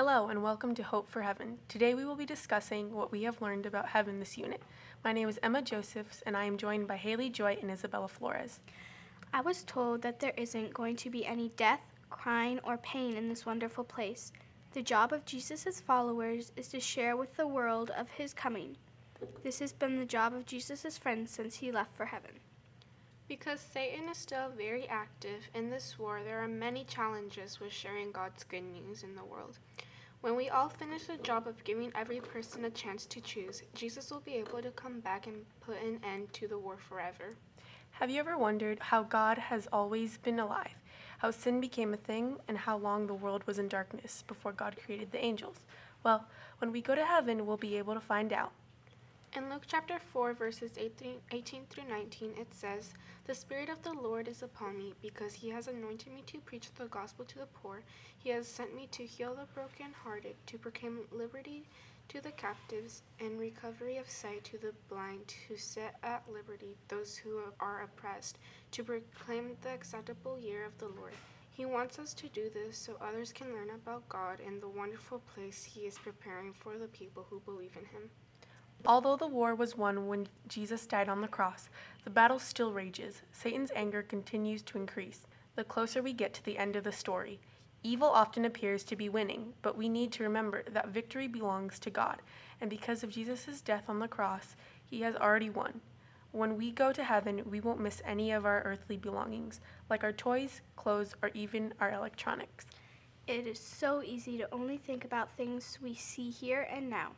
Hello, and welcome to Hope for Heaven. Today we will be discussing what we have learned about heaven this unit. My name is Emma Josephs, and I am joined by Haley Joy and Isabella Flores. I was told that there isn't going to be any death, crying, or pain in this wonderful place. The job of Jesus' followers is to share with the world of his coming. This has been the job of Jesus' friends since he left for heaven. Because Satan is still very active in this war, there are many challenges with sharing God's good news in the world. When we all finish the job of giving every person a chance to choose, Jesus will be able to come back and put an end to the war forever. Have you ever wondered how God has always been alive, how sin became a thing, and how long the world was in darkness before God created the angels? Well, when we go to heaven, we'll be able to find out. In Luke chapter 4, verses 18 through 19, it says, The Spirit of the Lord is upon me, because he has anointed me to preach the gospel to the poor. He has sent me to heal the brokenhearted, to proclaim liberty to the captives, and recovery of sight to the blind, to set at liberty those who are oppressed, to proclaim the acceptable year of the Lord. He wants us to do this so others can learn about God and the wonderful place He is preparing for the people who believe in Him. Although the war was won when Jesus died on the cross, the battle still rages. Satan's anger continues to increase the closer we get to the end of the story. Evil often appears to be winning, but we need to remember that victory belongs to God, and because of Jesus' death on the cross, he has already won. When we go to heaven, we won't miss any of our earthly belongings, like our toys, clothes, or even our electronics. It is so easy to only think about things we see here and now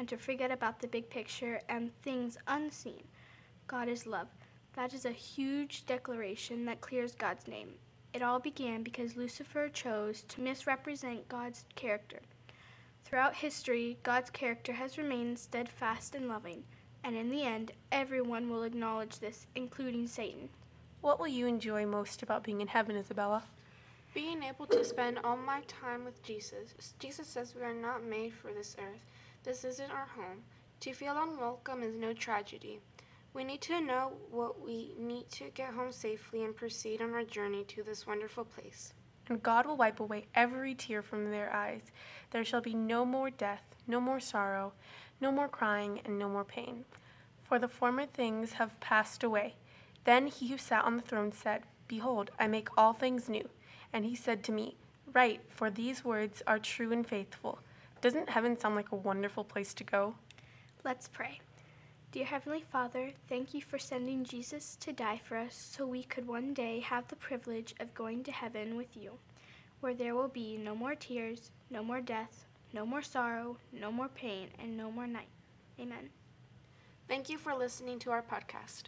and to forget about the big picture and things unseen. God is love. That is a huge declaration that clears God's name. It all began because Lucifer chose to misrepresent God's character. Throughout history, God's character has remained steadfast and loving, and in the end, everyone will acknowledge this, including Satan. What will you enjoy most about being in heaven, Isabella? Being able to spend all my time with Jesus. Jesus says we are not made for this earth. This isn't our home. To feel unwelcome is no tragedy. We need to know what we need to get home safely and proceed on our journey to this wonderful place. And God will wipe away every tear from their eyes. There shall be no more death, no more sorrow, no more crying, and no more pain. For the former things have passed away. Then he who sat on the throne said, Behold, I make all things new. And he said to me, Write, for these words are true and faithful. Doesn't heaven sound like a wonderful place to go? Let's pray. Dear Heavenly Father, thank you for sending Jesus to die for us so we could one day have the privilege of going to heaven with you, where there will be no more tears, no more death, no more sorrow, no more pain, and no more night. Amen. Thank you for listening to our podcast.